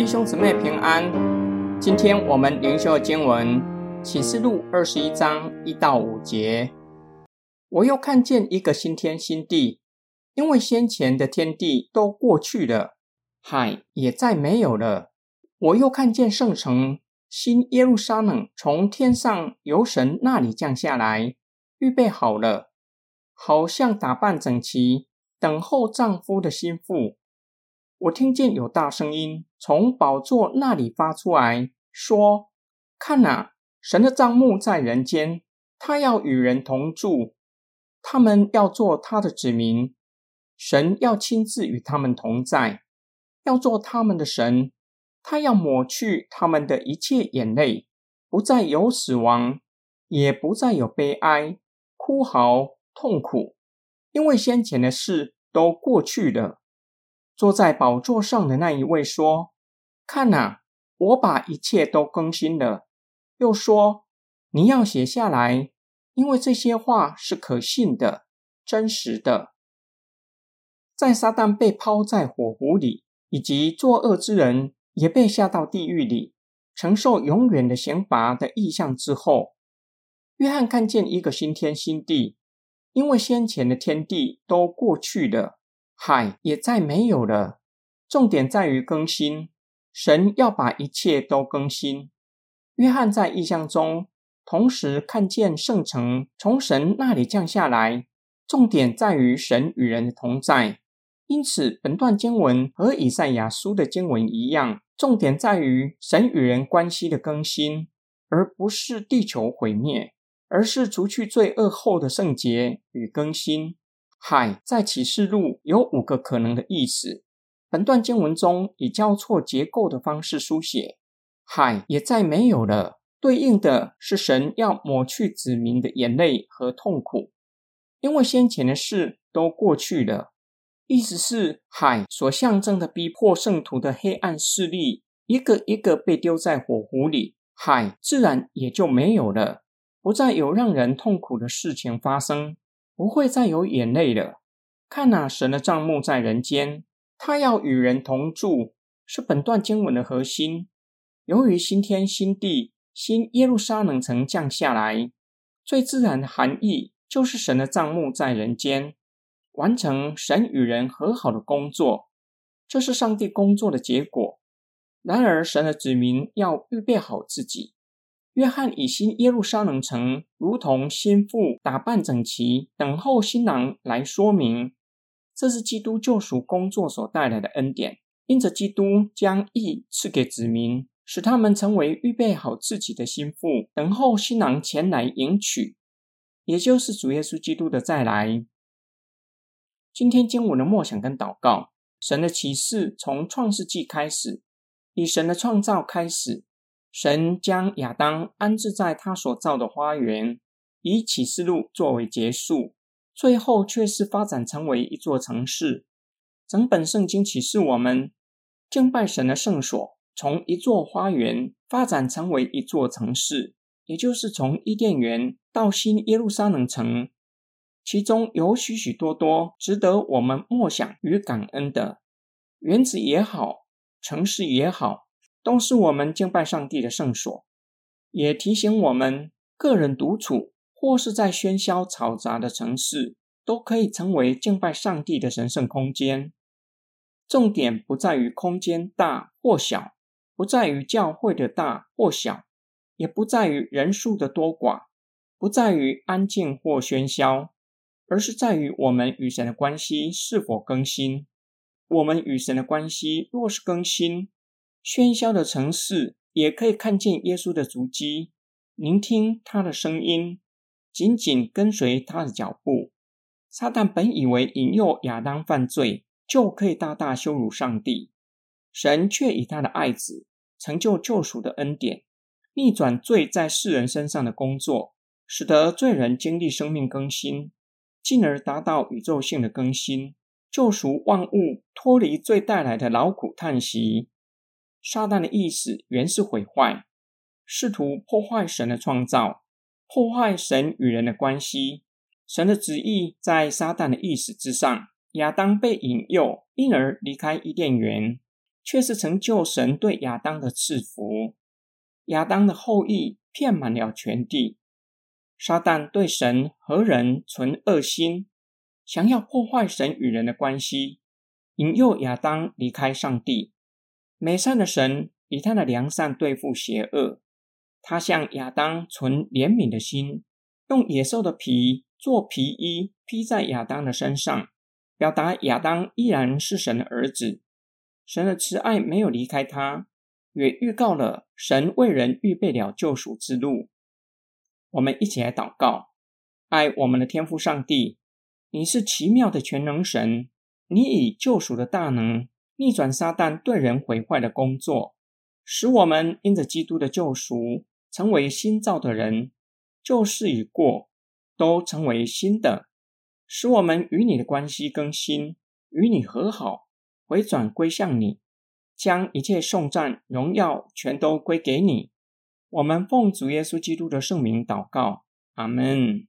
弟兄姊妹平安，今天我们灵修经文启示录二十一章一到五节。我又看见一个新天新地，因为先前的天地都过去了，海也再没有了。我又看见圣城新耶路撒冷从天上由神那里降下来，预备好了，好像打扮整齐，等候丈夫的心腹。我听见有大声音从宝座那里发出来，说：“看哪，神的帐幕在人间，他要与人同住，他们要做他的子民，神要亲自与他们同在，要做他们的神。他要抹去他们的一切眼泪，不再有死亡，也不再有悲哀、哭嚎、痛苦，因为先前的事都过去了。”坐在宝座上的那一位说：“看呐，我把一切都更新了。”又说：“你要写下来，因为这些话是可信的、真实的。”在撒旦被抛在火湖里，以及作恶之人也被下到地狱里，承受永远的刑罚的意象之后，约翰看见一个新天新地，因为先前的天地都过去了。海也再没有了。重点在于更新，神要把一切都更新。约翰在异象中同时看见圣城从神那里降下来，重点在于神与人的同在。因此，本段经文和以赛亚书的经文一样，重点在于神与人关系的更新，而不是地球毁灭，而是除去罪恶后的圣洁与更新。海在启示录有五个可能的意思。本段经文中以交错结构的方式书写，海也再没有了，对应的是神要抹去子民的眼泪和痛苦，因为先前的事都过去了。意思是海所象征的逼迫圣徒的黑暗势力，一个一个被丢在火湖里，海自然也就没有了，不再有让人痛苦的事情发生。不会再有眼泪了。看呐，神的帐幕在人间，他要与人同住，是本段经文的核心。由于新天新地、新耶路撒冷城降下来，最自然的含义就是神的帐幕在人间，完成神与人和好的工作。这是上帝工作的结果。然而，神的子民要预备好自己。约翰以新耶路撒冷城如同新妇打扮整齐，等候新郎来说明，这是基督救赎工作所带来的恩典。因着基督将义赐给子民，使他们成为预备好自己的心腹，等候新郎前来迎娶，也就是主耶稣基督的再来。今天经文的默想跟祷告，神的启示从创世纪开始，以神的创造开始。神将亚当安置在他所造的花园，以启示录作为结束，最后却是发展成为一座城市。整本圣经启示我们，敬拜神的圣所从一座花园发展成为一座城市，也就是从伊甸园到新耶路撒冷城，其中有许许多多值得我们默想与感恩的园子也好，城市也好。都是我们敬拜上帝的圣所，也提醒我们，个人独处或是在喧嚣嘈杂的城市，都可以成为敬拜上帝的神圣空间。重点不在于空间大或小，不在于教会的大或小，也不在于人数的多寡，不在于安静或喧嚣，而是在于我们与神的关系是否更新。我们与神的关系若是更新，喧嚣的城市也可以看见耶稣的足迹，聆听他的声音，紧紧跟随他的脚步。撒旦本以为引诱亚当犯罪就可以大大羞辱上帝，神却以他的爱子成就救赎的恩典，逆转罪在世人身上的工作，使得罪人经历生命更新，进而达到宇宙性的更新，救赎万物脱离罪带来的劳苦叹息。撒旦的意思原是毁坏，试图破坏神的创造，破坏神与人的关系。神的旨意在撒旦的意思之上。亚当被引诱，因而离开伊甸园。却是成就神对亚当的赐福。亚当的后裔遍满了全地。撒旦对神和人存恶心，想要破坏神与人的关系，引诱亚当离开上帝。美善的神以他的良善对付邪恶。他向亚当存怜悯的心，用野兽的皮做皮衣披在亚当的身上，表达亚当依然是神的儿子。神的慈爱没有离开他，也预告了神为人预备了救赎之路。我们一起来祷告：爱我们的天父上帝，你是奇妙的全能神，你以救赎的大能逆转撒旦对人毁坏的工作，使我们因着基督的救赎。成为新造的人，旧事已过，都成为新的，使我们与你的关系更新，与你和好，回转归向你，将一切颂赞、荣耀全都归给你。我们奉主耶稣基督的圣名祷告，阿门。